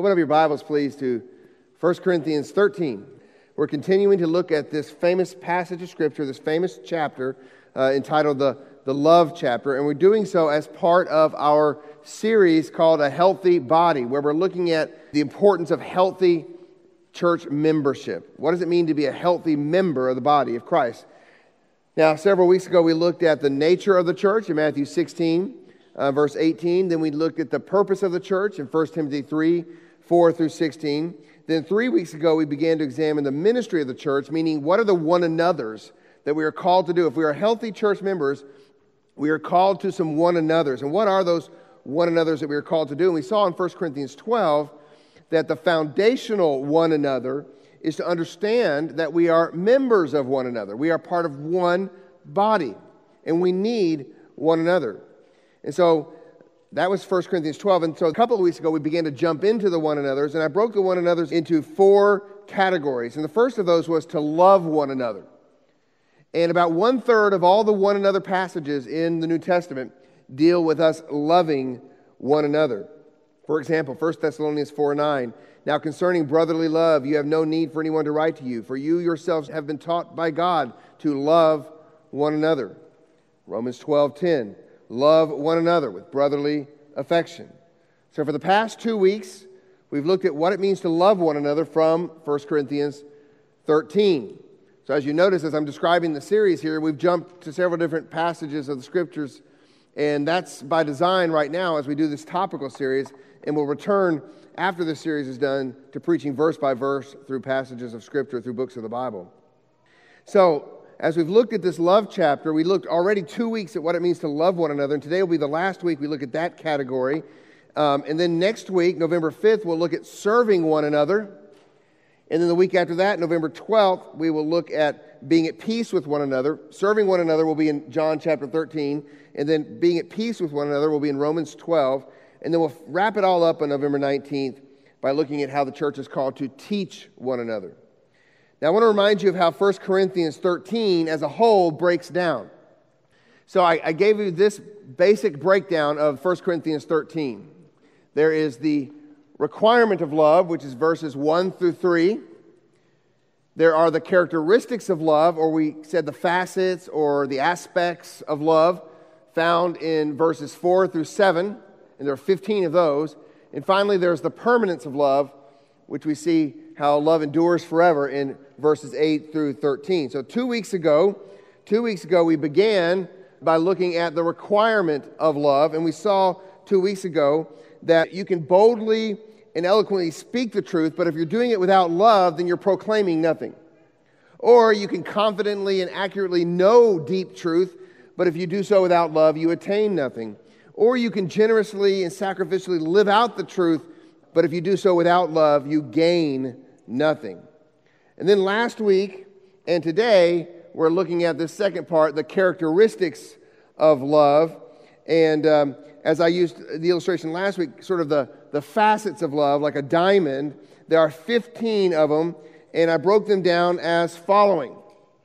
Open up your Bibles, please, to 1 Corinthians 13. We're continuing to look at this famous passage of Scripture, this famous chapter uh, entitled the, the Love Chapter, and we're doing so as part of our series called A Healthy Body, where we're looking at the importance of healthy church membership. What does it mean to be a healthy member of the body of Christ? Now, several weeks ago, we looked at the nature of the church in Matthew 16, uh, verse 18. Then we looked at the purpose of the church in 1 Timothy 3, 4 through 16. Then three weeks ago, we began to examine the ministry of the church, meaning what are the one another's that we are called to do. If we are healthy church members, we are called to some one another's. And what are those one another's that we are called to do? And we saw in 1 Corinthians 12 that the foundational one another is to understand that we are members of one another. We are part of one body, and we need one another. And so that was 1 Corinthians 12. And so a couple of weeks ago, we began to jump into the one another's, and I broke the one another's into four categories. And the first of those was to love one another. And about one third of all the one another passages in the New Testament deal with us loving one another. For example, 1 Thessalonians 4 9. Now, concerning brotherly love, you have no need for anyone to write to you, for you yourselves have been taught by God to love one another. Romans 12 10. Love one another with brotherly affection. So, for the past two weeks, we've looked at what it means to love one another from 1 Corinthians 13. So, as you notice, as I'm describing the series here, we've jumped to several different passages of the scriptures, and that's by design right now as we do this topical series, and we'll return after this series is done to preaching verse by verse through passages of scripture, through books of the Bible. So, as we've looked at this love chapter, we looked already two weeks at what it means to love one another, and today will be the last week we look at that category. Um, and then next week, November 5th, we'll look at serving one another. And then the week after that, November 12th, we will look at being at peace with one another. Serving one another will be in John chapter 13. And then being at peace with one another will be in Romans 12. And then we'll wrap it all up on November 19th by looking at how the church is called to teach one another. Now, I want to remind you of how 1 Corinthians 13 as a whole breaks down. So I, I gave you this basic breakdown of 1 Corinthians 13. There is the requirement of love, which is verses 1 through 3. There are the characteristics of love, or we said the facets or the aspects of love, found in verses 4 through 7, and there are 15 of those. And finally, there's the permanence of love, which we see how love endures forever in verses 8 through 13. So, two weeks ago, two weeks ago, we began by looking at the requirement of love, and we saw two weeks ago that you can boldly and eloquently speak the truth, but if you're doing it without love, then you're proclaiming nothing. Or you can confidently and accurately know deep truth, but if you do so without love, you attain nothing. Or you can generously and sacrificially live out the truth, but if you do so without love, you gain nothing. And then last week and today, we're looking at the second part, the characteristics of love. And um, as I used the illustration last week, sort of the, the facets of love, like a diamond. There are 15 of them, and I broke them down as following.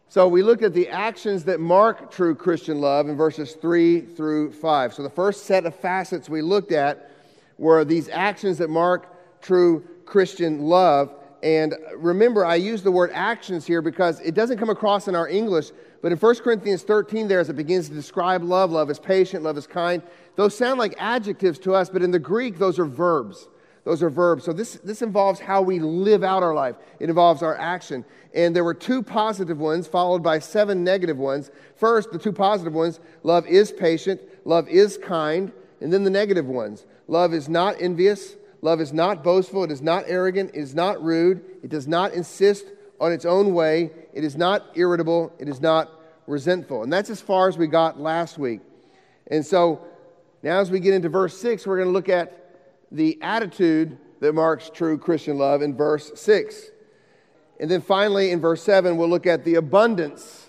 So we looked at the actions that mark true Christian love in verses 3 through 5. So the first set of facets we looked at were these actions that mark true Christian love. And remember, I use the word actions here because it doesn't come across in our English, but in 1 Corinthians 13, there, as it begins to describe love, love is patient, love is kind, those sound like adjectives to us, but in the Greek, those are verbs. Those are verbs. So this, this involves how we live out our life, it involves our action. And there were two positive ones, followed by seven negative ones. First, the two positive ones love is patient, love is kind, and then the negative ones love is not envious, love is not boastful, it is not arrogant, it is not rude, it does not insist on its own way, it is not irritable, it is not resentful. And that's as far as we got last week. And so now, as we get into verse 6, we're going to look at the attitude that marks true Christian love in verse 6. And then finally, in verse 7, we'll look at the abundance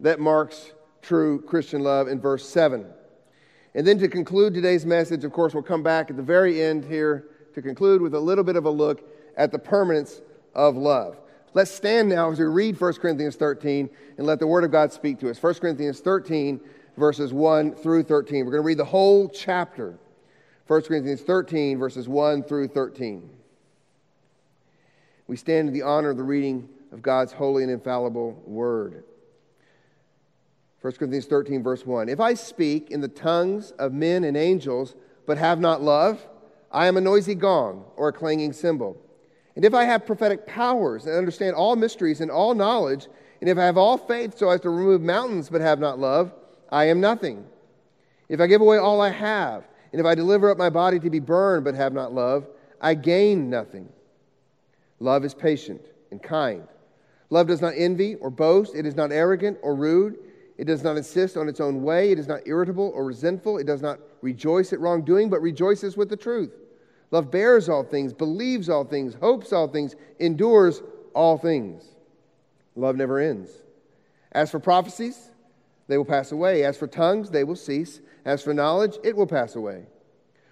that marks true Christian love in verse 7. And then to conclude today's message, of course, we'll come back at the very end here to conclude with a little bit of a look at the permanence of love. Let's stand now as we read 1 Corinthians 13 and let the Word of God speak to us. 1 Corinthians 13, verses 1 through 13. We're going to read the whole chapter, 1 Corinthians 13, verses 1 through 13. We stand in the honor of the reading of God's holy and infallible word. 1 Corinthians 13, verse 1. If I speak in the tongues of men and angels, but have not love, I am a noisy gong or a clanging cymbal. And if I have prophetic powers and understand all mysteries and all knowledge, and if I have all faith so as to remove mountains but have not love, I am nothing. If I give away all I have, and if I deliver up my body to be burned but have not love, I gain nothing. Love is patient and kind. Love does not envy or boast, it is not arrogant or rude. It does not insist on its own way. It is not irritable or resentful. It does not rejoice at wrongdoing, but rejoices with the truth. Love bears all things, believes all things, hopes all things, endures all things. Love never ends. As for prophecies, they will pass away. As for tongues, they will cease. As for knowledge, it will pass away.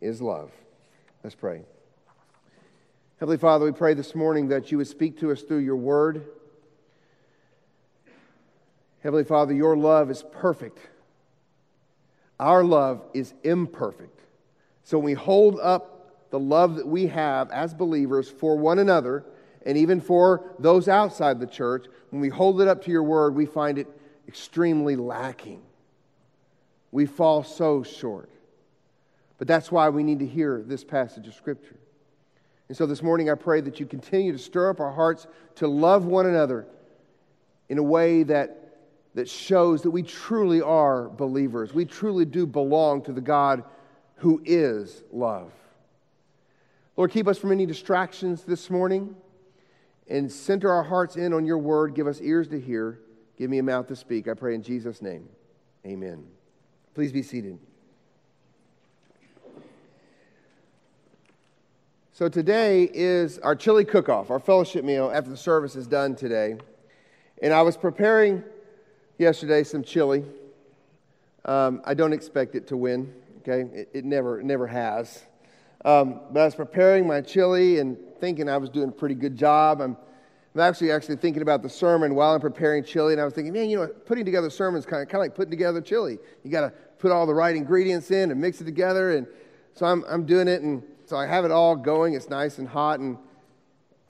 is love. Let's pray. Heavenly Father, we pray this morning that you would speak to us through your word. Heavenly Father, your love is perfect. Our love is imperfect. So when we hold up the love that we have as believers for one another, and even for those outside the church, when we hold it up to your word, we find it extremely lacking. We fall so short. But that's why we need to hear this passage of Scripture. And so this morning, I pray that you continue to stir up our hearts to love one another in a way that, that shows that we truly are believers. We truly do belong to the God who is love. Lord, keep us from any distractions this morning and center our hearts in on your word. Give us ears to hear. Give me a mouth to speak. I pray in Jesus' name. Amen. Please be seated. So today is our chili cook off, our fellowship meal after the service is done today. And I was preparing yesterday some chili. Um, I don't expect it to win, okay? It, it never, it never has. Um, but I was preparing my chili and thinking I was doing a pretty good job. I'm, I'm actually actually thinking about the sermon while I'm preparing chili, and I was thinking, man, you know, putting together sermons kind of kind of like putting together chili. You got to put all the right ingredients in and mix it together, and so I'm I'm doing it, and so I have it all going. It's nice and hot, and,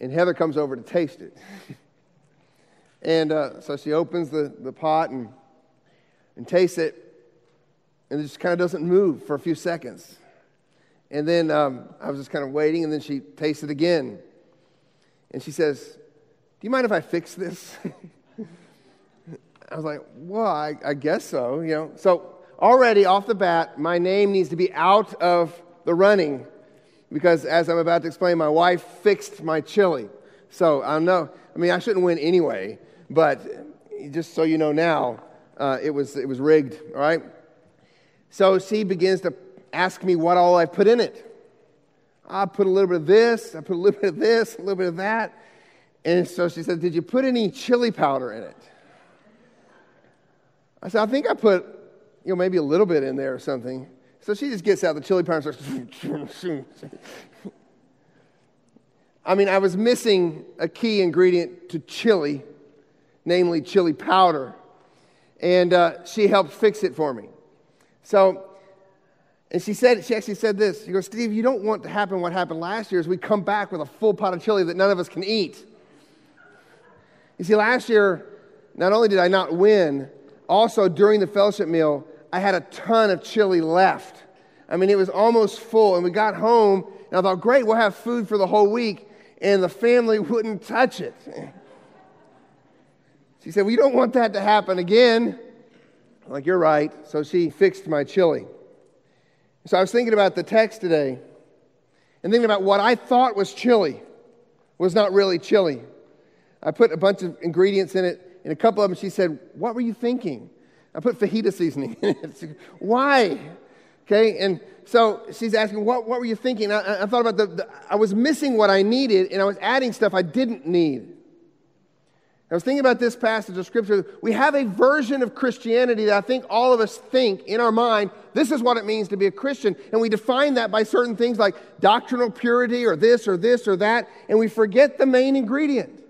and Heather comes over to taste it. and uh, so she opens the, the pot and, and tastes it, and it just kind of doesn't move for a few seconds. And then um, I was just kind of waiting, and then she tastes it again. And she says, Do you mind if I fix this? I was like, Well, I, I guess so, you know. So already off the bat, my name needs to be out of the running because as I'm about to explain, my wife fixed my chili. So I know, I mean, I shouldn't win anyway, but just so you know now, uh, it, was, it was rigged, all right? So she begins to ask me what all I put in it. I put a little bit of this, I put a little bit of this, a little bit of that. And so she said, Did you put any chili powder in it? I said, I think I put, you know, maybe a little bit in there or something. So she just gets out the chili powder and starts. I mean, I was missing a key ingredient to chili, namely chili powder. And uh, she helped fix it for me. So, and she said, she actually said this. She goes, Steve, you don't want to happen what happened last year is we come back with a full pot of chili that none of us can eat. You see, last year, not only did I not win, also during the fellowship meal, I had a ton of chili left. I mean, it was almost full. And we got home, and I thought, great, we'll have food for the whole week. And the family wouldn't touch it. She said, We don't want that to happen again. I'm like, you're right. So she fixed my chili. So I was thinking about the text today and thinking about what I thought was chili was not really chili. I put a bunch of ingredients in it, and a couple of them she said, What were you thinking? I put fajita seasoning in it. Why? Okay, and so she's asking, what, what were you thinking? I, I thought about the, the, I was missing what I needed, and I was adding stuff I didn't need. I was thinking about this passage of Scripture. We have a version of Christianity that I think all of us think in our mind this is what it means to be a Christian. And we define that by certain things like doctrinal purity or this or this or that, and we forget the main ingredient.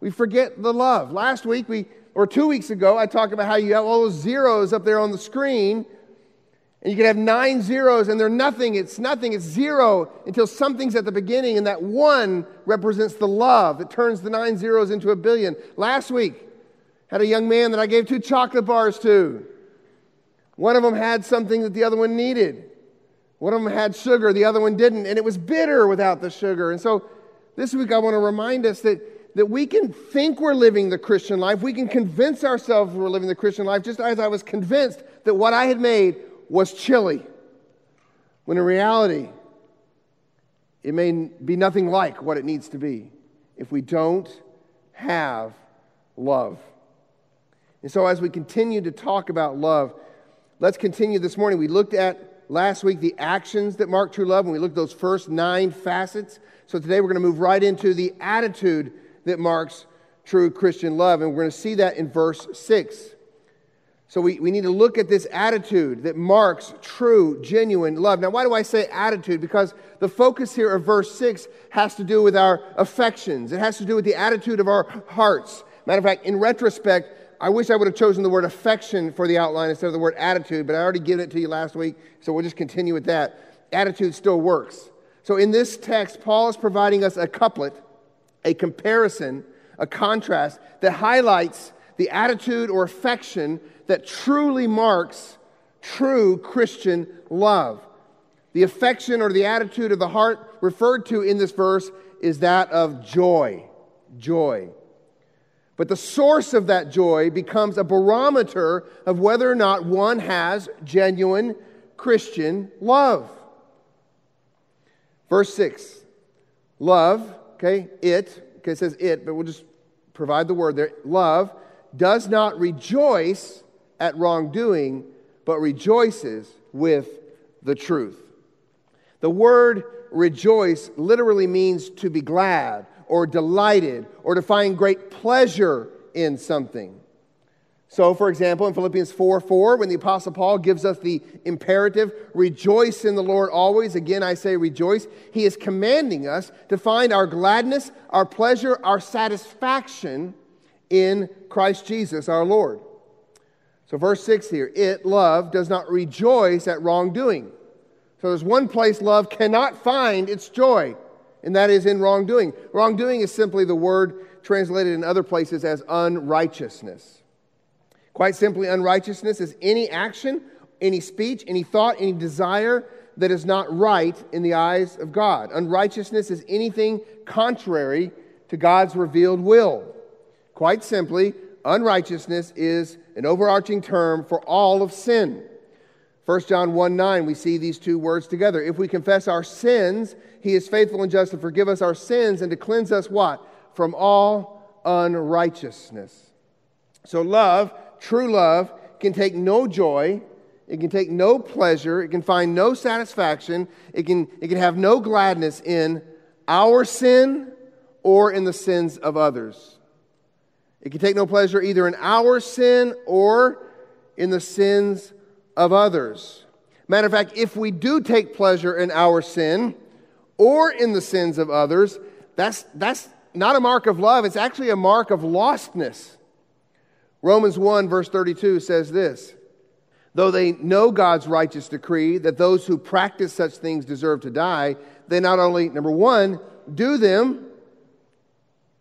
We forget the love. Last week, we, or two weeks ago, I talked about how you have all those zeros up there on the screen and you can have nine zeros and they're nothing. It's nothing. It's zero until something's at the beginning, and that one represents the love that turns the nine zeros into a billion. Last week, had a young man that I gave two chocolate bars to. One of them had something that the other one needed. One of them had sugar, the other one didn't, and it was bitter without the sugar. And so this week I want to remind us that, that we can think we're living the Christian life. We can convince ourselves we're living the Christian life, just as I was convinced that what I had made was chili, when in reality, it may be nothing like what it needs to be if we don't have love. And so, as we continue to talk about love, let's continue this morning. We looked at last week the actions that mark true love, and we looked at those first nine facets. So, today we're going to move right into the attitude that marks true Christian love, and we're going to see that in verse 6. So we, we need to look at this attitude that marks true, genuine love. Now, why do I say attitude? Because the focus here of verse 6 has to do with our affections, it has to do with the attitude of our hearts. Matter of fact, in retrospect, I wish I would have chosen the word affection for the outline instead of the word attitude, but I already given it to you last week, so we'll just continue with that. Attitude still works. So in this text, Paul is providing us a couplet, a comparison, a contrast that highlights the attitude or affection that truly marks true Christian love. The affection or the attitude of the heart referred to in this verse is that of joy. Joy. But the source of that joy becomes a barometer of whether or not one has genuine Christian love. Verse 6 Love, okay, it, okay, it says it, but we'll just provide the word there. Love does not rejoice at wrongdoing, but rejoices with the truth. The word rejoice literally means to be glad or delighted or to find great pleasure in something. So, for example, in Philippians 4 4, when the Apostle Paul gives us the imperative, rejoice in the Lord always, again I say rejoice, he is commanding us to find our gladness, our pleasure, our satisfaction in Christ Jesus our Lord. So, verse 6 here it, love, does not rejoice at wrongdoing. So, there's one place love cannot find its joy, and that is in wrongdoing. Wrongdoing is simply the word translated in other places as unrighteousness. Quite simply, unrighteousness is any action, any speech, any thought, any desire that is not right in the eyes of God. Unrighteousness is anything contrary to God's revealed will. Quite simply, unrighteousness is an overarching term for all of sin. 1 John 1 9, we see these two words together. If we confess our sins, he is faithful and just to forgive us our sins and to cleanse us what? From all unrighteousness. So, love, true love, can take no joy, it can take no pleasure, it can find no satisfaction, it can, it can have no gladness in our sin or in the sins of others. It can take no pleasure either in our sin or in the sins of others. Matter of fact, if we do take pleasure in our sin or in the sins of others, that's, that's not a mark of love, it's actually a mark of lostness. Romans 1, verse 32 says this Though they know God's righteous decree that those who practice such things deserve to die, they not only, number one, do them,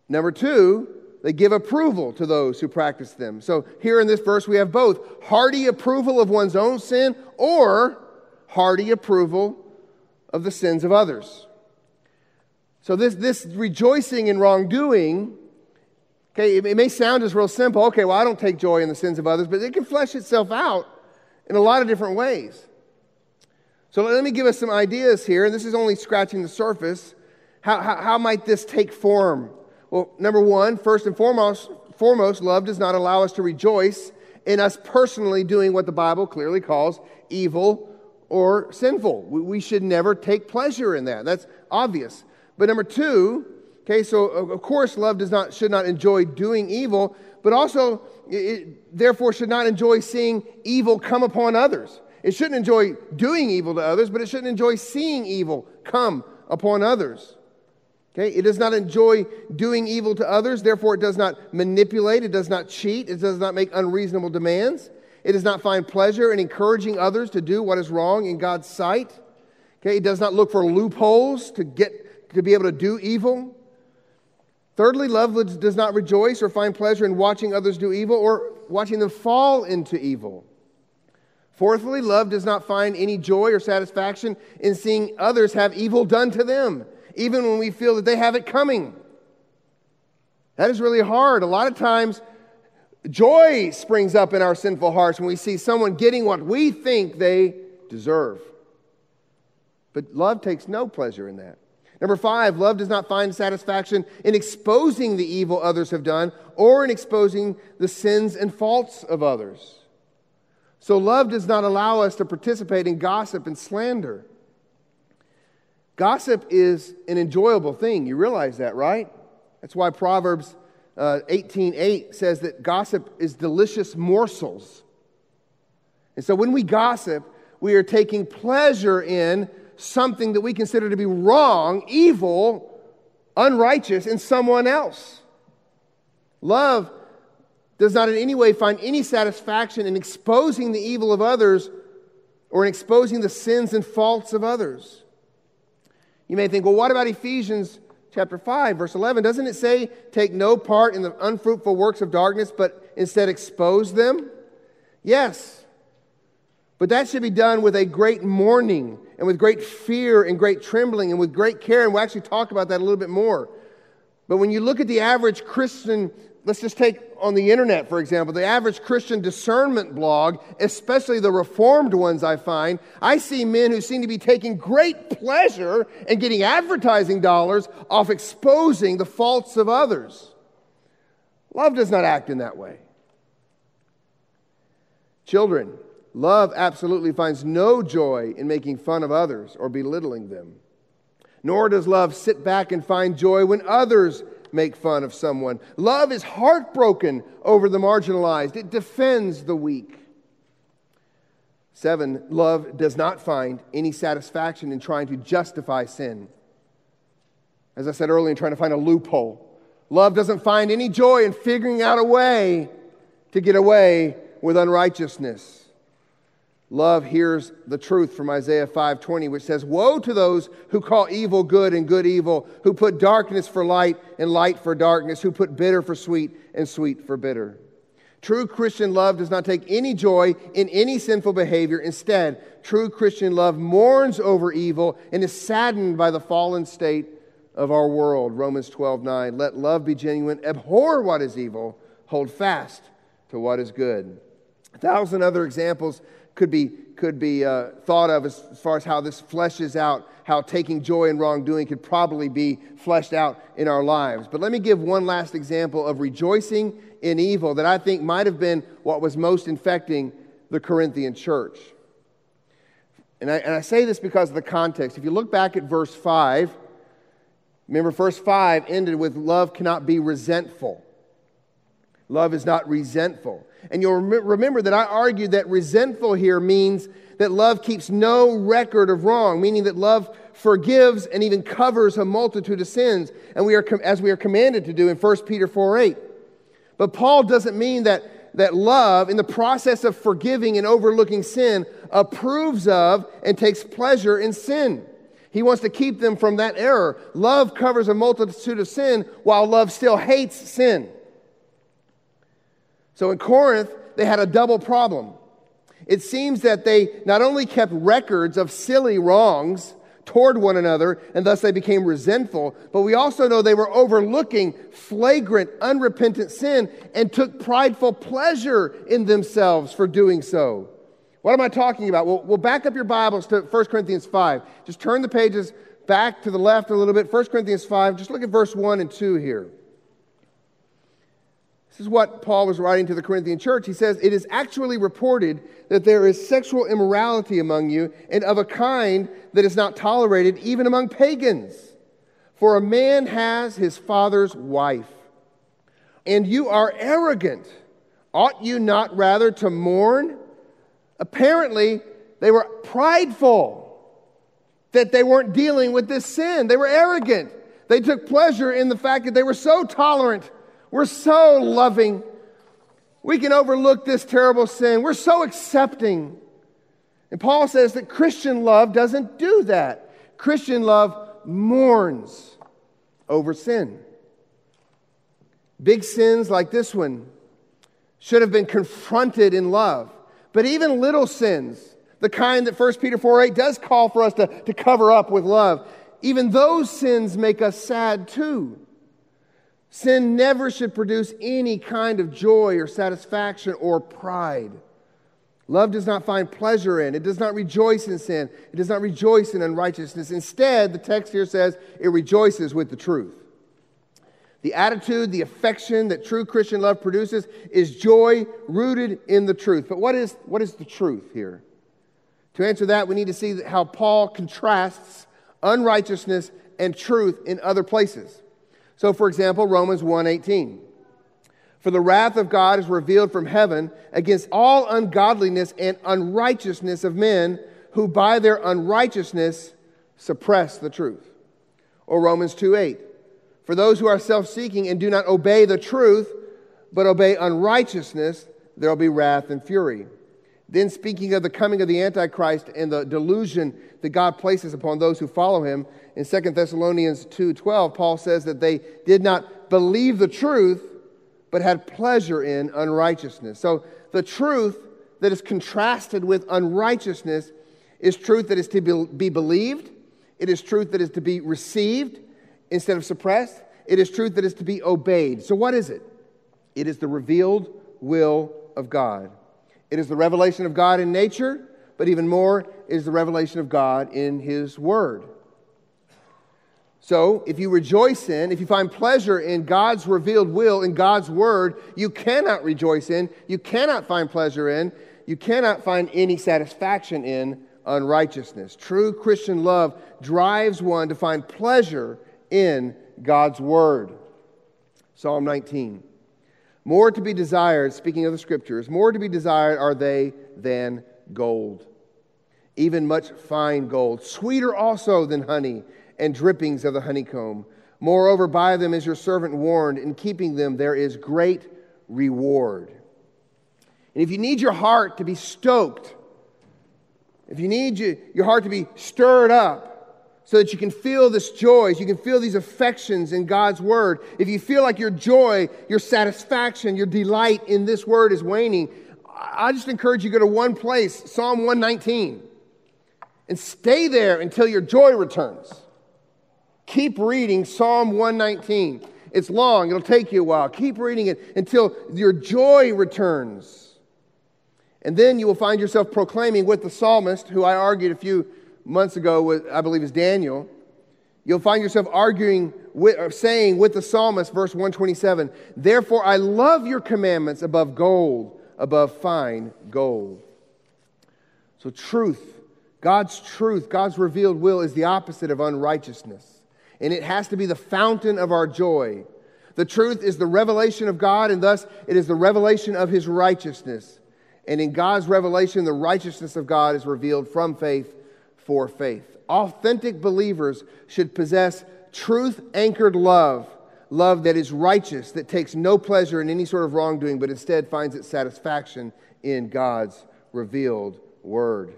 number two, they give approval to those who practice them. So here in this verse, we have both hearty approval of one's own sin or hearty approval of the sins of others. So this, this rejoicing in wrongdoing, okay, it, may sound just real simple. Okay, well, I don't take joy in the sins of others, but it can flesh itself out in a lot of different ways. So let me give us some ideas here, and this is only scratching the surface. How, how, how might this take form? Well, number one, first and foremost, foremost, love does not allow us to rejoice in us personally doing what the Bible clearly calls evil or sinful. We should never take pleasure in that. That's obvious. But number two, okay, so uh, of course, love does not, should not enjoy doing evil, but also, it, therefore, should not enjoy seeing evil come upon others. It shouldn't enjoy doing evil to others, but it shouldn't enjoy seeing evil come upon others. Okay? It does not enjoy doing evil to others, therefore, it does not manipulate, it does not cheat, it does not make unreasonable demands. It does not find pleasure in encouraging others to do what is wrong in God's sight. Okay? It does not look for loopholes to get to be able to do evil. Thirdly, love does not rejoice or find pleasure in watching others do evil or watching them fall into evil. Fourthly, love does not find any joy or satisfaction in seeing others have evil done to them, even when we feel that they have it coming. That is really hard. A lot of times, joy springs up in our sinful hearts when we see someone getting what we think they deserve. But love takes no pleasure in that. Number five, love does not find satisfaction in exposing the evil others have done or in exposing the sins and faults of others. So, love does not allow us to participate in gossip and slander. Gossip is an enjoyable thing. You realize that, right? That's why Proverbs 18:8 uh, says that gossip is delicious morsels. And so when we gossip, we are taking pleasure in something that we consider to be wrong, evil, unrighteous in someone else. Love does not in any way find any satisfaction in exposing the evil of others or in exposing the sins and faults of others. You may think, well, what about Ephesians chapter 5, verse 11? Doesn't it say, take no part in the unfruitful works of darkness, but instead expose them? Yes. But that should be done with a great mourning and with great fear and great trembling and with great care. And we'll actually talk about that a little bit more. But when you look at the average Christian let's just take on the internet, for example, the average Christian discernment blog, especially the reformed ones I find, I see men who seem to be taking great pleasure in getting advertising dollars off exposing the faults of others. Love does not act in that way. Children, love absolutely finds no joy in making fun of others or belittling them. Nor does love sit back and find joy when others make fun of someone. Love is heartbroken over the marginalized, it defends the weak. Seven, love does not find any satisfaction in trying to justify sin. As I said earlier, in trying to find a loophole. Love doesn't find any joy in figuring out a way to get away with unrighteousness. Love hears the truth from Isaiah 5:20 which says, "Woe to those who call evil good and good evil, who put darkness for light and light for darkness, who put bitter for sweet and sweet for bitter." True Christian love does not take any joy in any sinful behavior. Instead, true Christian love mourns over evil and is saddened by the fallen state of our world. Romans 12:9. Let love be genuine, abhor what is evil, hold fast to what is good. A thousand other examples could be, could be uh, thought of as, as far as how this fleshes out, how taking joy in wrongdoing could probably be fleshed out in our lives. But let me give one last example of rejoicing in evil that I think might have been what was most infecting the Corinthian church. And I, and I say this because of the context. If you look back at verse 5, remember, verse 5 ended with love cannot be resentful. Love is not resentful. And you'll rem- remember that I argued that resentful here means that love keeps no record of wrong, meaning that love forgives and even covers a multitude of sins, and we are as we are commanded to do in 1 Peter 4 8. But Paul doesn't mean that, that love, in the process of forgiving and overlooking sin, approves of and takes pleasure in sin. He wants to keep them from that error. Love covers a multitude of sin while love still hates sin. So in Corinth, they had a double problem. It seems that they not only kept records of silly wrongs toward one another, and thus they became resentful, but we also know they were overlooking flagrant, unrepentant sin and took prideful pleasure in themselves for doing so. What am I talking about? Well, we'll back up your Bibles to 1 Corinthians 5. Just turn the pages back to the left a little bit. 1 Corinthians 5, just look at verse 1 and 2 here This is what Paul was writing to the Corinthian church. He says, It is actually reported that there is sexual immorality among you, and of a kind that is not tolerated even among pagans. For a man has his father's wife, and you are arrogant. Ought you not rather to mourn? Apparently, they were prideful that they weren't dealing with this sin. They were arrogant. They took pleasure in the fact that they were so tolerant we're so loving. We can overlook this terrible sin. We're so accepting. And Paul says that Christian love doesn't do that. Christian love mourns over sin. Big sins like this one should have been confronted in love. But even little sins, the kind that 1 Peter 4 8 does call for us to, to cover up with love, even those sins make us sad too. Sin never should produce any kind of joy or satisfaction or pride. Love does not find pleasure in, it does not rejoice in sin, it does not rejoice in unrighteousness. Instead, the text here says it rejoices with the truth. The attitude, the affection that true Christian love produces is joy rooted in the truth. But what is, what is the truth here? To answer that, we need to see how Paul contrasts unrighteousness and truth in other places. So, for example, Romans 1:18. For the wrath of God is revealed from heaven against all ungodliness and unrighteousness of men who by their unrighteousness suppress the truth. Or Romans 2:8. For those who are self-seeking and do not obey the truth, but obey unrighteousness, there will be wrath and fury. Then, speaking of the coming of the Antichrist and the delusion that God places upon those who follow him, in 2 Thessalonians 2:12, Paul says that they did not believe the truth, but had pleasure in unrighteousness. So the truth that is contrasted with unrighteousness is truth that is to be believed, it is truth that is to be received instead of suppressed, it is truth that is to be obeyed. So, what is it? It is the revealed will of God. It is the revelation of God in nature, but even more, is the revelation of God in His Word. So, if you rejoice in, if you find pleasure in God's revealed will, in God's Word, you cannot rejoice in, you cannot find pleasure in, you cannot find any satisfaction in unrighteousness. True Christian love drives one to find pleasure in God's Word. Psalm 19. More to be desired, speaking of the scriptures, more to be desired are they than gold, even much fine gold, sweeter also than honey and drippings of the honeycomb. Moreover, by them is your servant warned, in keeping them there is great reward. And if you need your heart to be stoked, if you need your heart to be stirred up, so that you can feel this joy, you can feel these affections in God's word. If you feel like your joy, your satisfaction, your delight in this word is waning, I just encourage you to go to one place, Psalm 119, and stay there until your joy returns. Keep reading Psalm 119. It's long, it'll take you a while. Keep reading it until your joy returns. And then you will find yourself proclaiming with the psalmist, who I argued a few months ago, with, I believe is Daniel, you'll find yourself arguing, with, saying with the psalmist, verse 127, Therefore I love your commandments above gold, above fine gold. So, truth, God's truth, God's revealed will is the opposite of unrighteousness. And it has to be the fountain of our joy. The truth is the revelation of God, and thus it is the revelation of his righteousness. And in God's revelation, the righteousness of God is revealed from faith for faith. Authentic believers should possess truth anchored love, love that is righteous, that takes no pleasure in any sort of wrongdoing, but instead finds its satisfaction in God's revealed word.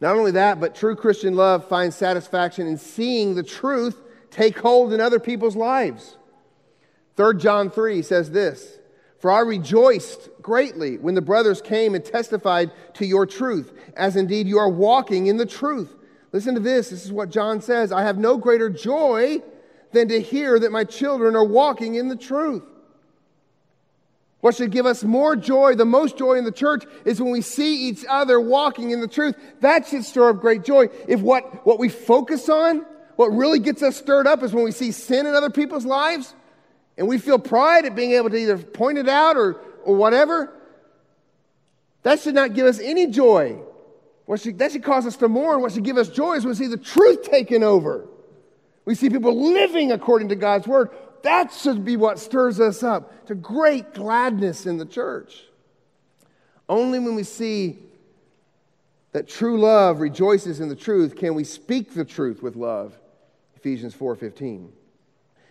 Not only that, but true Christian love finds satisfaction in seeing the truth take hold in other people's lives. 3 John 3 says this For I rejoiced greatly when the brothers came and testified to your truth, as indeed you are walking in the truth. Listen to this. This is what John says I have no greater joy than to hear that my children are walking in the truth. What should give us more joy, the most joy in the church, is when we see each other walking in the truth. That should stir up great joy. If what, what we focus on, what really gets us stirred up is when we see sin in other people's lives, and we feel pride at being able to either point it out or, or whatever, that should not give us any joy. What should, that should cause us to mourn. What should give us joy is when we see the truth taken over. We see people living according to God's word. That should be what stirs us up to great gladness in the church. Only when we see that true love rejoices in the truth can we speak the truth with love. Ephesians 4:15.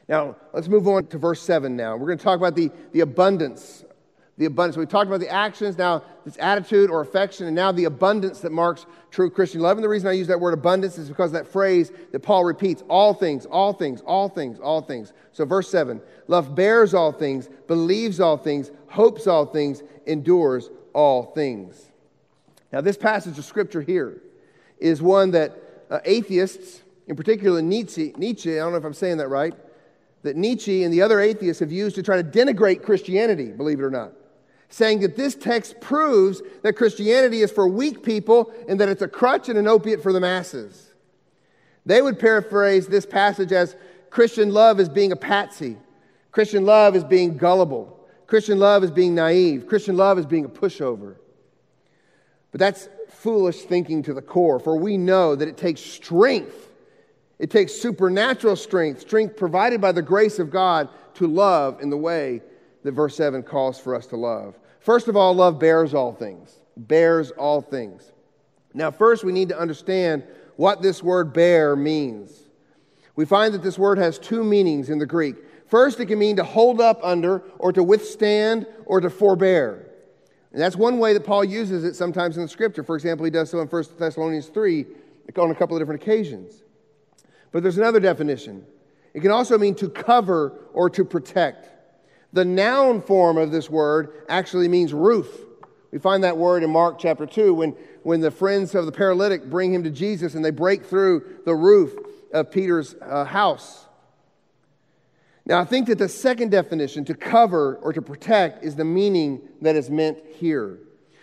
Now, let's move on to verse 7 now. We're going to talk about the, the abundance. The abundance. We talked about the actions, now this attitude or affection, and now the abundance that marks true Christian love. And the reason I use that word abundance is because that phrase that Paul repeats all things, all things, all things, all things. So, verse 7 love bears all things, believes all things, hopes all things, endures all things. Now, this passage of scripture here is one that uh, atheists, in particular Nietzsche, Nietzsche, I don't know if I'm saying that right, that Nietzsche and the other atheists have used to try to denigrate Christianity, believe it or not, saying that this text proves that Christianity is for weak people and that it's a crutch and an opiate for the masses. They would paraphrase this passage as Christian love is being a patsy, Christian love is being gullible, Christian love is being naive, Christian love is being a pushover. But that's foolish thinking to the core, for we know that it takes strength it takes supernatural strength, strength provided by the grace of God to love in the way that verse 7 calls for us to love. First of all, love bears all things. Bears all things. Now, first, we need to understand what this word bear means. We find that this word has two meanings in the Greek. First, it can mean to hold up under, or to withstand, or to forbear. And that's one way that Paul uses it sometimes in the scripture. For example, he does so in 1 Thessalonians 3 on a couple of different occasions. But there's another definition. It can also mean to cover or to protect. The noun form of this word actually means roof. We find that word in Mark chapter 2 when, when the friends of the paralytic bring him to Jesus and they break through the roof of Peter's uh, house. Now, I think that the second definition, to cover or to protect, is the meaning that is meant here.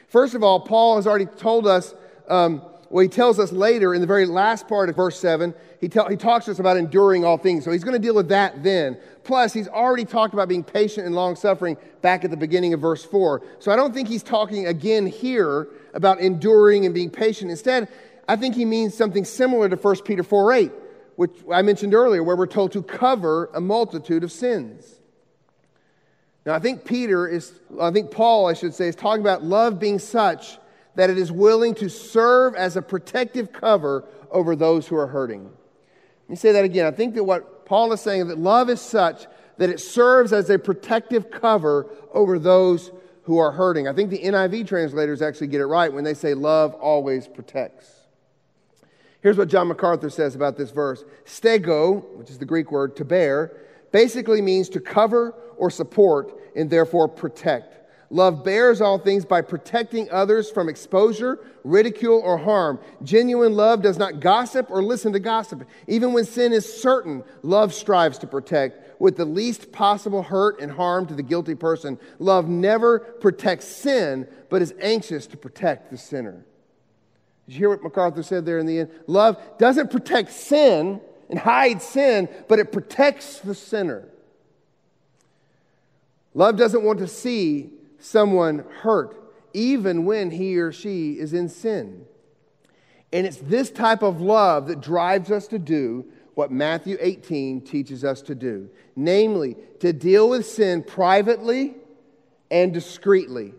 First of all, Paul has already told us um, well, he tells us later in the very last part of verse 7, he, tell, he talks to us about enduring all things. So he's going to deal with that then. Plus, he's already talked about being patient and long suffering back at the beginning of verse 4. So I don't think he's talking again here about enduring and being patient. Instead, I think he means something similar to 1 Peter 4 8, which I mentioned earlier, where we're told to cover a multitude of sins. Now, I think Peter is, I think Paul, I should say, is talking about love being such that it is willing to serve as a protective cover over those who are hurting. Let me say that again. I think that what Paul is saying is that love is such that it serves as a protective cover over those who are hurting. I think the NIV translators actually get it right when they say love always protects. Here's what John MacArthur says about this verse Stego, which is the Greek word to bear, basically means to cover or support and therefore protect. Love bears all things by protecting others from exposure, ridicule, or harm. Genuine love does not gossip or listen to gossip. Even when sin is certain, love strives to protect with the least possible hurt and harm to the guilty person. Love never protects sin, but is anxious to protect the sinner. Did you hear what MacArthur said there in the end? Love doesn't protect sin and hide sin, but it protects the sinner. Love doesn't want to see someone hurt, even when he or she is in sin. And it's this type of love that drives us to do what Matthew 18 teaches us to do namely, to deal with sin privately and discreetly.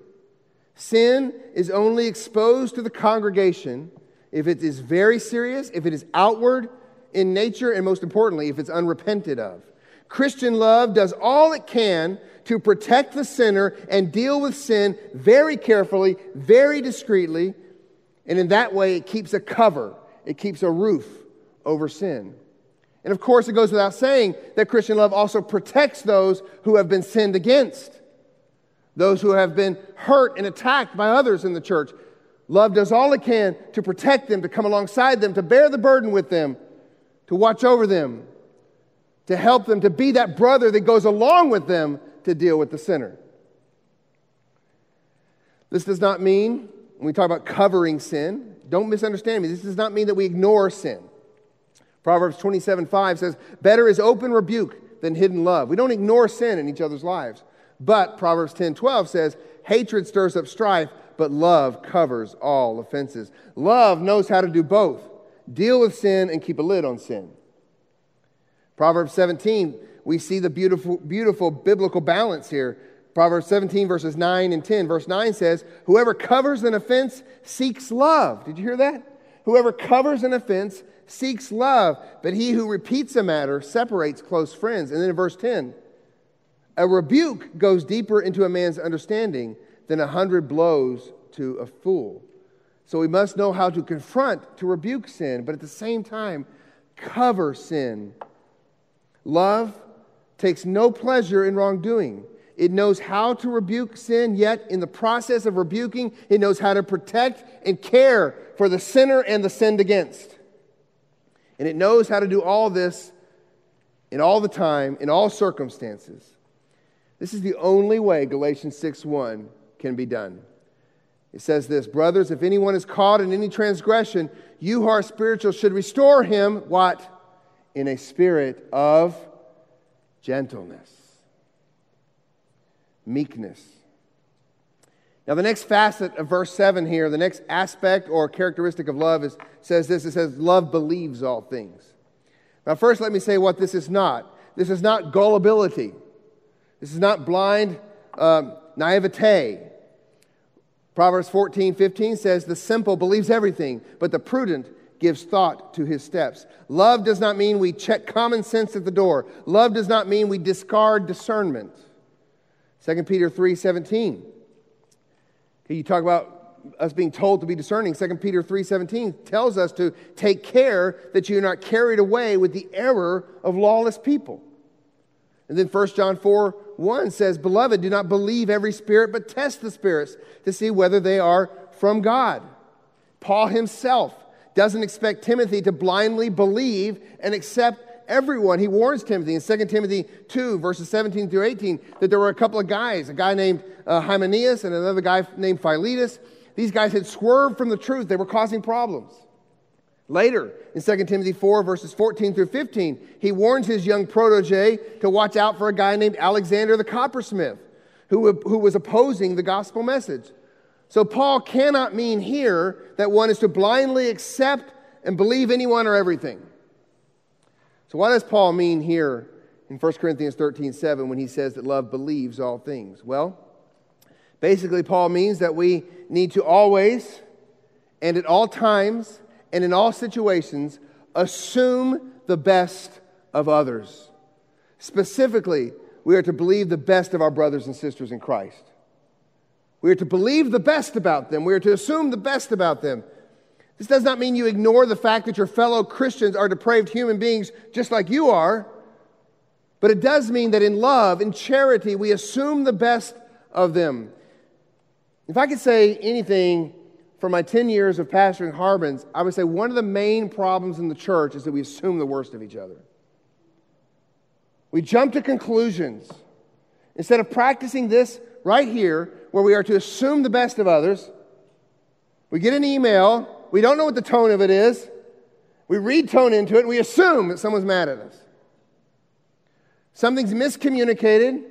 Sin is only exposed to the congregation if it is very serious, if it is outward in nature, and most importantly, if it's unrepented of. Christian love does all it can to protect the sinner and deal with sin very carefully, very discreetly. And in that way, it keeps a cover, it keeps a roof over sin. And of course, it goes without saying that Christian love also protects those who have been sinned against, those who have been hurt and attacked by others in the church. Love does all it can to protect them, to come alongside them, to bear the burden with them, to watch over them, to help them, to be that brother that goes along with them to deal with the sinner. This does not mean, when we talk about covering sin, don't misunderstand me, this does not mean that we ignore sin. Proverbs 27 5 says, Better is open rebuke than hidden love. We don't ignore sin in each other's lives. But Proverbs 10 12 says, Hatred stirs up strife, but love covers all offenses. Love knows how to do both deal with sin and keep a lid on sin. Proverbs 17, we see the beautiful, beautiful biblical balance here. Proverbs 17, verses 9 and 10. Verse 9 says, Whoever covers an offense seeks love. Did you hear that? Whoever covers an offense seeks love, but he who repeats a matter separates close friends. And then in verse 10, a rebuke goes deeper into a man's understanding than a hundred blows to a fool. So we must know how to confront, to rebuke sin, but at the same time, cover sin. Love takes no pleasure in wrongdoing. It knows how to rebuke sin, yet in the process of rebuking, it knows how to protect and care for the sinner and the sinned against. And it knows how to do all this in all the time, in all circumstances. This is the only way Galatians 6 1 can be done. It says this Brothers, if anyone is caught in any transgression, you who are spiritual should restore him, what? In a spirit of gentleness, meekness. Now, the next facet of verse 7 here, the next aspect or characteristic of love is, says this it says, Love believes all things. Now, first, let me say what this is not. This is not gullibility, this is not blind um, naivete. Proverbs 14, 15 says, The simple believes everything, but the prudent gives thought to his steps. Love does not mean we check common sense at the door. Love does not mean we discard discernment. 2 Peter 3, 17. Okay, you talk about us being told to be discerning. 2 Peter 3:17 tells us to take care that you're not carried away with the error of lawless people. And then 1 John 4 1 says, Beloved, do not believe every spirit, but test the spirits to see whether they are from God. Paul himself doesn't expect Timothy to blindly believe and accept everyone. He warns Timothy in 2 Timothy 2, verses 17 through 18, that there were a couple of guys, a guy named uh, Hymenaeus and another guy named Philetus. These guys had swerved from the truth, they were causing problems. Later, in 2 Timothy 4, verses 14 through 15, he warns his young protege to watch out for a guy named Alexander the coppersmith, who, who was opposing the gospel message. So, Paul cannot mean here that one is to blindly accept and believe anyone or everything. So, what does Paul mean here in 1 Corinthians 13 7 when he says that love believes all things? Well, basically, Paul means that we need to always and at all times and in all situations assume the best of others. Specifically, we are to believe the best of our brothers and sisters in Christ. We are to believe the best about them. We are to assume the best about them. This does not mean you ignore the fact that your fellow Christians are depraved human beings just like you are, but it does mean that in love, in charity, we assume the best of them. If I could say anything for my 10 years of pastoring Harbins, I would say one of the main problems in the church is that we assume the worst of each other. We jump to conclusions. Instead of practicing this right here, where we are to assume the best of others, we get an email, we don't know what the tone of it is, we read tone into it, and we assume that someone's mad at us. Something's miscommunicated,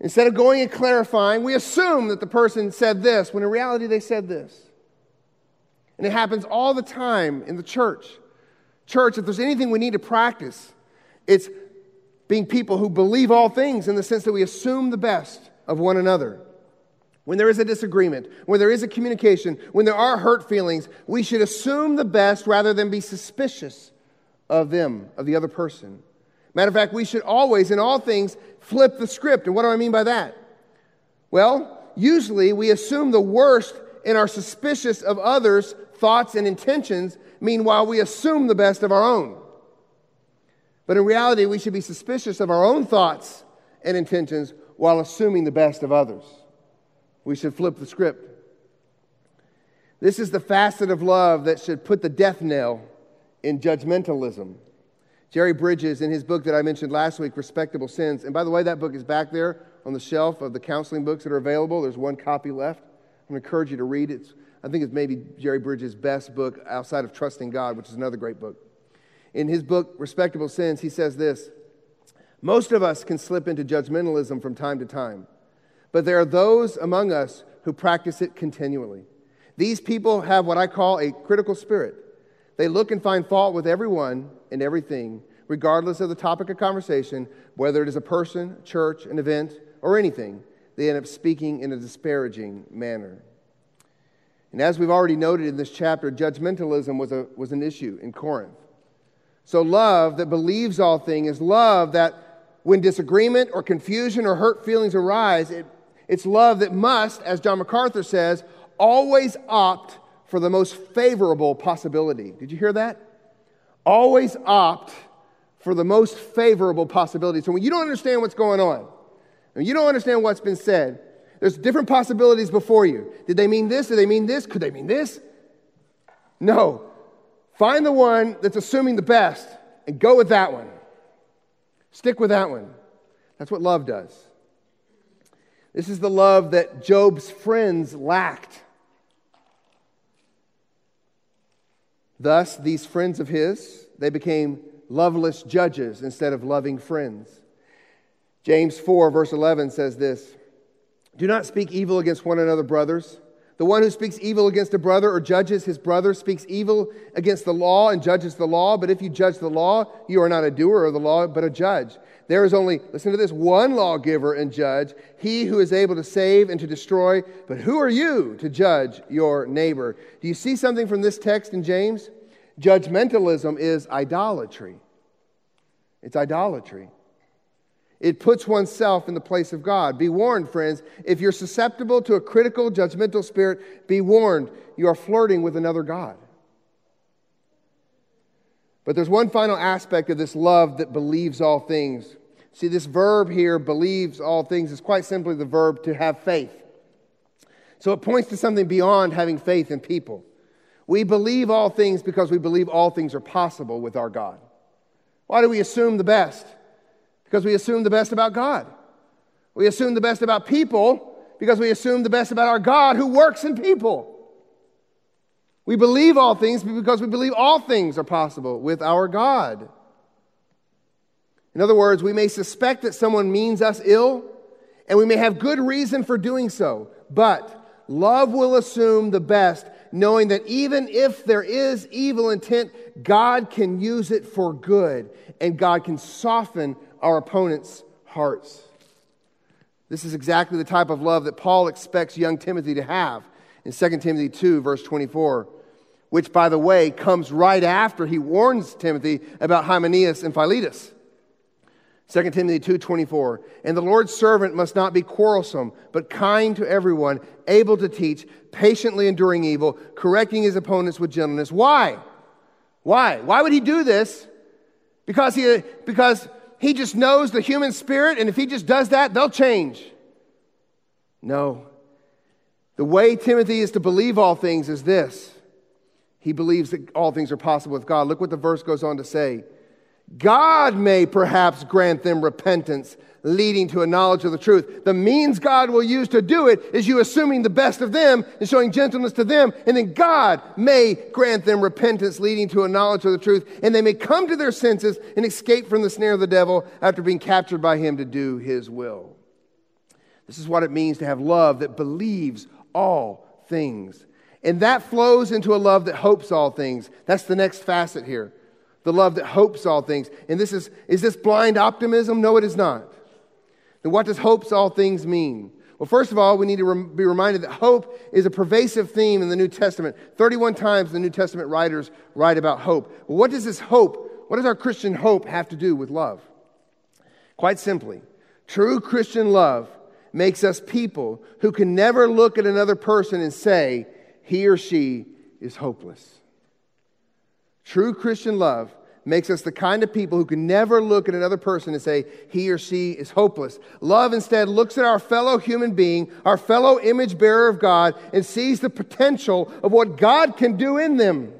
Instead of going and clarifying, we assume that the person said this when in reality they said this. And it happens all the time in the church. Church, if there's anything we need to practice, it's being people who believe all things in the sense that we assume the best of one another. When there is a disagreement, when there is a communication, when there are hurt feelings, we should assume the best rather than be suspicious of them, of the other person. Matter of fact, we should always, in all things, flip the script. And what do I mean by that? Well, usually we assume the worst and are suspicious of others' thoughts and intentions. Meanwhile, we assume the best of our own. But in reality, we should be suspicious of our own thoughts and intentions while assuming the best of others. We should flip the script. This is the facet of love that should put the death knell in judgmentalism. Jerry Bridges, in his book that I mentioned last week, Respectable Sins, and by the way, that book is back there on the shelf of the counseling books that are available. There's one copy left. I'm going to encourage you to read it. I think it's maybe Jerry Bridges' best book outside of Trusting God, which is another great book. In his book, Respectable Sins, he says this Most of us can slip into judgmentalism from time to time, but there are those among us who practice it continually. These people have what I call a critical spirit. They look and find fault with everyone and everything, regardless of the topic of conversation, whether it is a person, church, an event, or anything. They end up speaking in a disparaging manner. And as we've already noted in this chapter, judgmentalism was, a, was an issue in Corinth. So, love that believes all things is love that when disagreement or confusion or hurt feelings arise, it, it's love that must, as John MacArthur says, always opt for the most favorable possibility. Did you hear that? Always opt for the most favorable possibility. So when you don't understand what's going on, and you don't understand what's been said, there's different possibilities before you. Did they mean this? Did they mean this? Could they mean this? No. Find the one that's assuming the best and go with that one. Stick with that one. That's what love does. This is the love that Job's friends lacked. Thus, these friends of his, they became loveless judges instead of loving friends. James 4, verse 11 says this Do not speak evil against one another, brothers. The one who speaks evil against a brother or judges his brother speaks evil against the law and judges the law. But if you judge the law, you are not a doer of the law, but a judge. There is only, listen to this, one lawgiver and judge, he who is able to save and to destroy. But who are you to judge your neighbor? Do you see something from this text in James? Judgmentalism is idolatry. It's idolatry. It puts oneself in the place of God. Be warned, friends. If you're susceptible to a critical, judgmental spirit, be warned. You are flirting with another God. But there's one final aspect of this love that believes all things. See, this verb here, believes all things, is quite simply the verb to have faith. So it points to something beyond having faith in people. We believe all things because we believe all things are possible with our God. Why do we assume the best? Because we assume the best about God. We assume the best about people because we assume the best about our God who works in people. We believe all things because we believe all things are possible with our God. In other words, we may suspect that someone means us ill, and we may have good reason for doing so, but love will assume the best, knowing that even if there is evil intent, God can use it for good, and God can soften our opponent's hearts. This is exactly the type of love that Paul expects young Timothy to have in 2 Timothy 2, verse 24, which, by the way, comes right after he warns Timothy about Hymenaeus and Philetus. 2 Timothy 2:24 And the Lord's servant must not be quarrelsome but kind to everyone able to teach patiently enduring evil correcting his opponents with gentleness why why why would he do this because he because he just knows the human spirit, and if he just does that, they'll change. No. The way Timothy is to believe all things is this he believes that all things are possible with God. Look what the verse goes on to say. God may perhaps grant them repentance leading to a knowledge of the truth. The means God will use to do it is you assuming the best of them and showing gentleness to them, and then God may grant them repentance leading to a knowledge of the truth, and they may come to their senses and escape from the snare of the devil after being captured by him to do his will. This is what it means to have love that believes all things. And that flows into a love that hopes all things. That's the next facet here. The love that hopes all things. And this is, is this blind optimism? No, it is not. Then what does hopes all things mean? Well, first of all, we need to be reminded that hope is a pervasive theme in the New Testament. 31 times the New Testament writers write about hope. Well, what does this hope, what does our Christian hope have to do with love? Quite simply, true Christian love makes us people who can never look at another person and say, he or she is hopeless. True Christian love makes us the kind of people who can never look at another person and say he or she is hopeless. Love instead looks at our fellow human being, our fellow image bearer of God, and sees the potential of what God can do in them.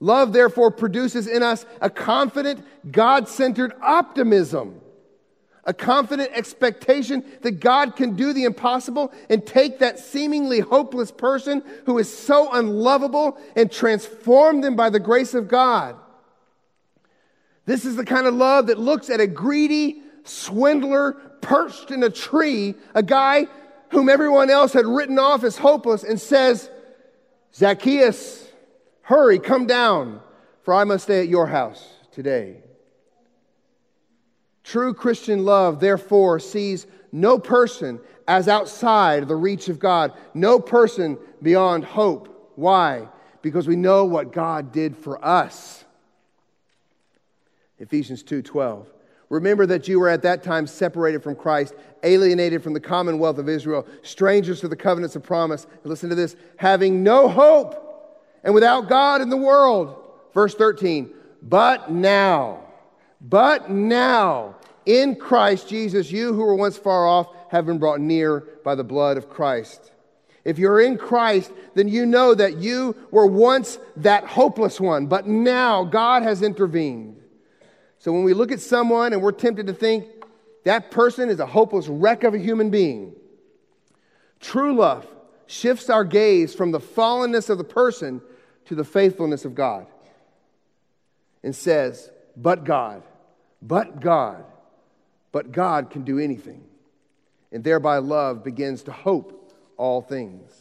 Love, therefore, produces in us a confident, God centered optimism, a confident expectation that God can do the impossible and take that seemingly hopeless person who is so unlovable and transform them by the grace of God. This is the kind of love that looks at a greedy swindler perched in a tree, a guy whom everyone else had written off as hopeless, and says, Zacchaeus, hurry, come down, for I must stay at your house today. True Christian love, therefore, sees no person as outside the reach of God, no person beyond hope. Why? Because we know what God did for us. Ephesians 2:12. Remember that you were at that time separated from Christ, alienated from the commonwealth of Israel, strangers to the covenants of promise. And listen to this having no hope and without God in the world. Verse 13, but now, but now, in Christ Jesus, you who were once far off have been brought near by the blood of Christ. If you're in Christ, then you know that you were once that hopeless one, but now God has intervened. So when we look at someone and we're tempted to think that person is a hopeless wreck of a human being, true love shifts our gaze from the fallenness of the person to the faithfulness of God and says, But God, but God, but God can do anything. And thereby love begins to hope all things.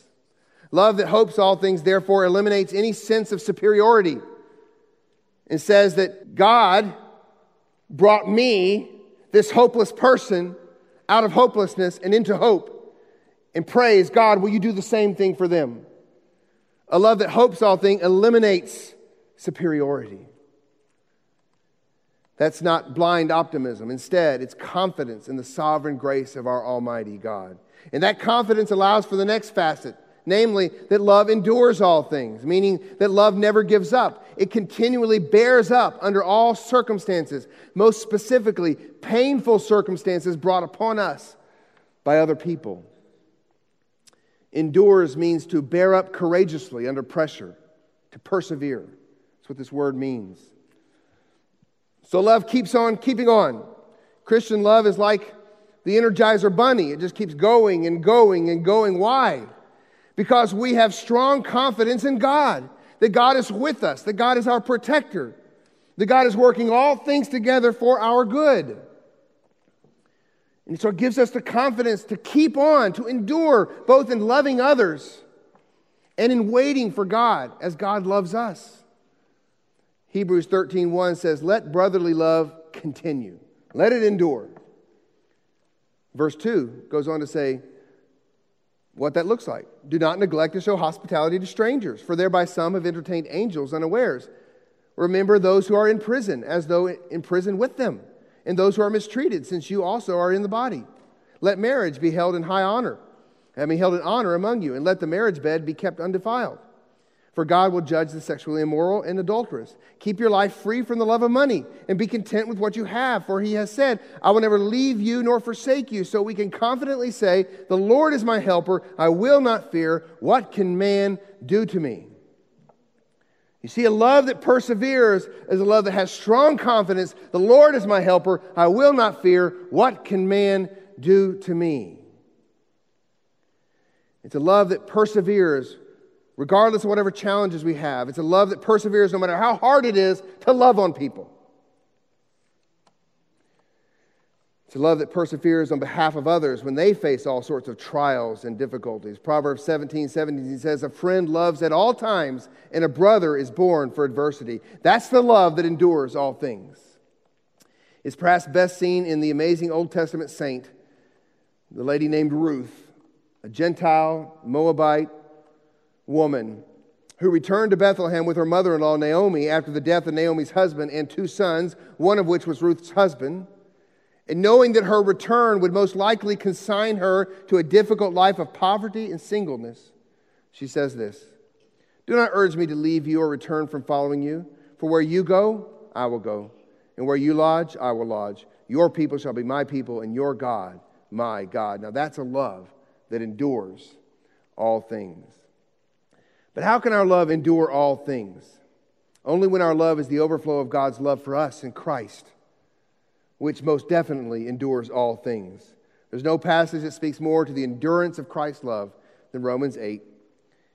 Love that hopes all things, therefore, eliminates any sense of superiority and says that God brought me, this hopeless person, out of hopelessness and into hope. And praise God, will you do the same thing for them? A love that hopes all things eliminates superiority. That's not blind optimism. Instead, it's confidence in the sovereign grace of our Almighty God. And that confidence allows for the next facet namely, that love endures all things, meaning that love never gives up. It continually bears up under all circumstances, most specifically, painful circumstances brought upon us by other people. Endures means to bear up courageously under pressure, to persevere. That's what this word means. So love keeps on keeping on. Christian love is like the Energizer Bunny, it just keeps going and going and going. Why? Because we have strong confidence in God, that God is with us, that God is our protector, that God is working all things together for our good. And so it gives us the confidence to keep on, to endure, both in loving others and in waiting for God as God loves us. Hebrews 13:1 says, "Let brotherly love continue. Let it endure." Verse 2 goes on to say, what that looks like. Do not neglect to show hospitality to strangers, for thereby some have entertained angels unawares. Remember those who are in prison, as though in prison with them, and those who are mistreated, since you also are in the body. Let marriage be held in high honor, and be held in honor among you, and let the marriage bed be kept undefiled. For God will judge the sexually immoral and adulterous. Keep your life free from the love of money and be content with what you have, for he has said, I will never leave you nor forsake you. So we can confidently say, The Lord is my helper. I will not fear. What can man do to me? You see, a love that perseveres is a love that has strong confidence. The Lord is my helper. I will not fear. What can man do to me? It's a love that perseveres regardless of whatever challenges we have. It's a love that perseveres no matter how hard it is to love on people. It's a love that perseveres on behalf of others when they face all sorts of trials and difficulties. Proverbs 17 17 says, A friend loves at all times, and a brother is born for adversity. That's the love that endures all things. It's perhaps best seen in the amazing Old Testament saint, the lady named Ruth, a Gentile, Moabite, woman who returned to Bethlehem with her mother in law, Naomi, after the death of Naomi's husband and two sons, one of which was Ruth's husband. And knowing that her return would most likely consign her to a difficult life of poverty and singleness, she says this Do not urge me to leave you or return from following you, for where you go, I will go, and where you lodge, I will lodge. Your people shall be my people, and your God, my God. Now that's a love that endures all things. But how can our love endure all things? Only when our love is the overflow of God's love for us in Christ, which most definitely endures all things. There's no passage that speaks more to the endurance of Christ's love than Romans 8,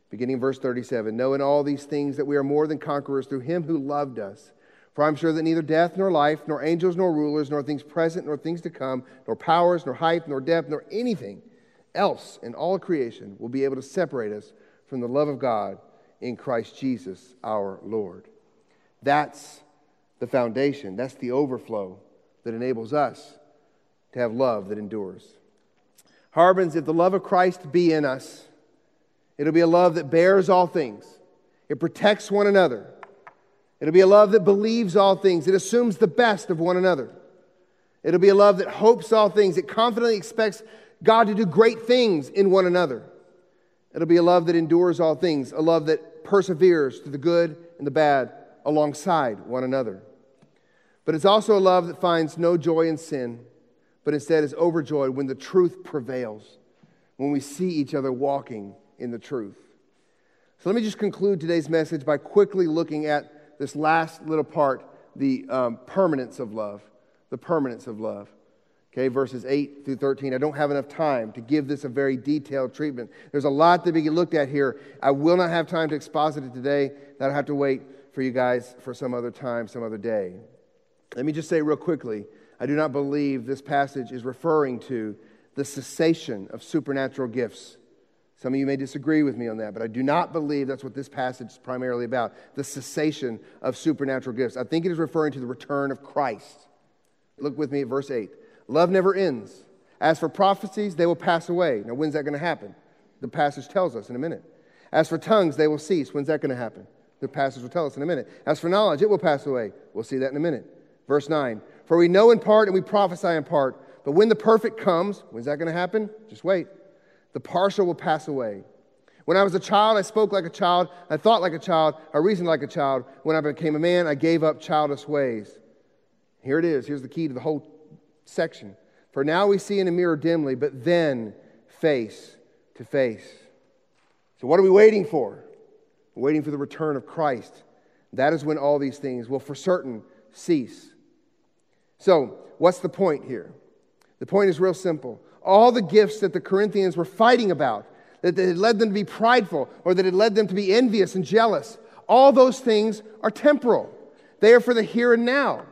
beginning verse 37. Knowing all these things that we are more than conquerors through him who loved us. For I'm sure that neither death nor life, nor angels nor rulers, nor things present nor things to come, nor powers, nor height, nor depth, nor anything else in all creation will be able to separate us from the love of God in Christ Jesus our Lord. That's the foundation, that's the overflow that enables us to have love that endures. Harbins, if the love of Christ be in us, it'll be a love that bears all things, it protects one another It'll be a love that believes all things, it assumes the best of one another. It'll be a love that hopes all things, it confidently expects God to do great things in one another. It'll be a love that endures all things, a love that perseveres through the good and the bad alongside one another. But it's also a love that finds no joy in sin, but instead is overjoyed when the truth prevails, when we see each other walking in the truth. So let me just conclude today's message by quickly looking at this last little part, the um, permanence of love. The permanence of love. Okay, verses 8 through 13. I don't have enough time to give this a very detailed treatment. There's a lot to be looked at here. I will not have time to exposit it today. That'll have to wait for you guys for some other time, some other day. Let me just say real quickly I do not believe this passage is referring to the cessation of supernatural gifts some of you may disagree with me on that, but I do not believe that's what this passage is primarily about the cessation of supernatural gifts. I think it is referring to the return of Christ. Look with me at verse 8. Love never ends. As for prophecies, they will pass away. Now, when's that going to happen? The passage tells us in a minute. As for tongues, they will cease. When's that going to happen? The passage will tell us in a minute. As for knowledge, it will pass away. We'll see that in a minute. Verse 9. For we know in part and we prophesy in part, but when the perfect comes, when's that going to happen? Just wait. The partial will pass away. When I was a child, I spoke like a child, I thought like a child, I reasoned like a child. When I became a man, I gave up childish ways. Here it is. Here's the key to the whole section. For now we see in a mirror dimly, but then face to face. So, what are we waiting for? We're waiting for the return of Christ. That is when all these things will for certain cease. So, what's the point here? The point is real simple all the gifts that the Corinthians were fighting about, that had led them to be prideful or that had led them to be envious and jealous, all those things are temporal. They are for the here and now.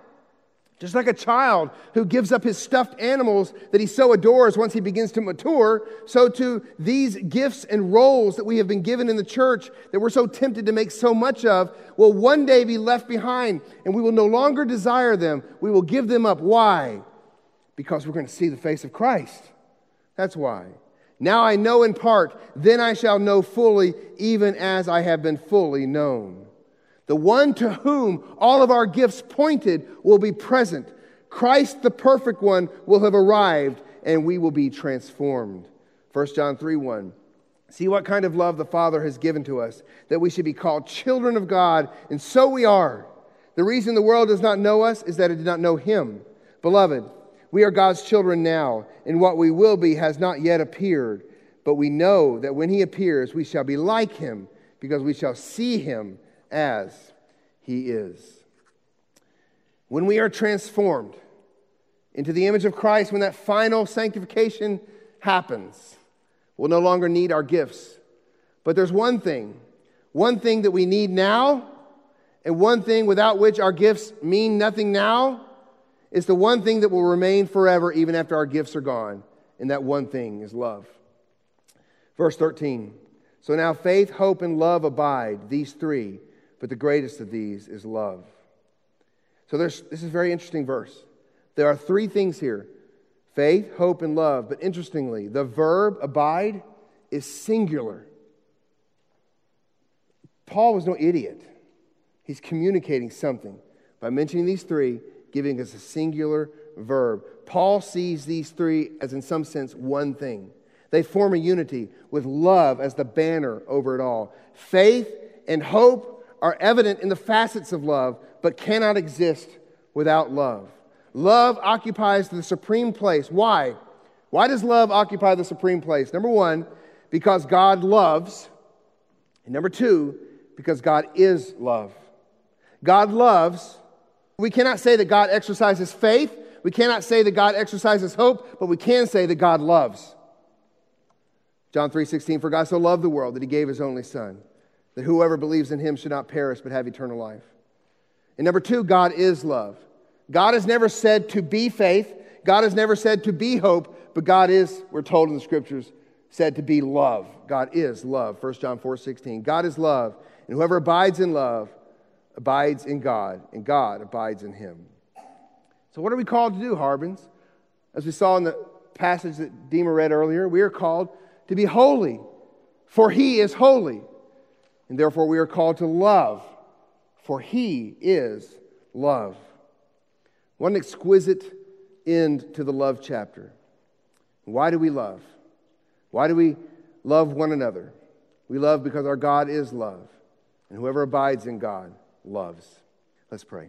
Just like a child who gives up his stuffed animals that he so adores once he begins to mature, so too these gifts and roles that we have been given in the church that we're so tempted to make so much of will one day be left behind and we will no longer desire them. We will give them up. Why? Because we're going to see the face of Christ. That's why. Now I know in part, then I shall know fully, even as I have been fully known. The one to whom all of our gifts pointed will be present. Christ, the perfect one, will have arrived, and we will be transformed. 1 John 3 1. See what kind of love the Father has given to us, that we should be called children of God, and so we are. The reason the world does not know us is that it did not know Him. Beloved, we are God's children now, and what we will be has not yet appeared. But we know that when he appears, we shall be like him, because we shall see him as he is. When we are transformed into the image of Christ, when that final sanctification happens, we'll no longer need our gifts. But there's one thing, one thing that we need now, and one thing without which our gifts mean nothing now is the one thing that will remain forever even after our gifts are gone. And that one thing is love. Verse 13. So now faith, hope, and love abide, these three, but the greatest of these is love. So there's, this is a very interesting verse. There are three things here faith, hope, and love. But interestingly, the verb abide is singular. Paul was no idiot. He's communicating something. By mentioning these three, giving us a singular verb. Paul sees these three as, in some sense, one thing. They form a unity with love as the banner over it all. Faith and hope are evident in the facets of love, but cannot exist without love. Love occupies the supreme place. Why? Why does love occupy the supreme place? Number one, because God loves. And number two, because God is love. God loves we cannot say that God exercises faith. We cannot say that God exercises hope, but we can say that God loves. John 3:16 For God so loved the world that he gave his only son that whoever believes in him should not perish but have eternal life. And number two, God is love. God has never said to be faith, God has never said to be hope, but God is, we're told in the scriptures, said to be love. God is love. 1 John 4 16. God is love, and whoever abides in love abides in God, and God abides in him. So, what are we called to do, Harbins? As we saw in the passage that Dima read earlier, we are called to be holy, for he is holy. And therefore, we are called to love, for he is love. What an exquisite end to the love chapter. Why do we love? Why do we love one another? We love because our God is love, and whoever abides in God loves. Let's pray.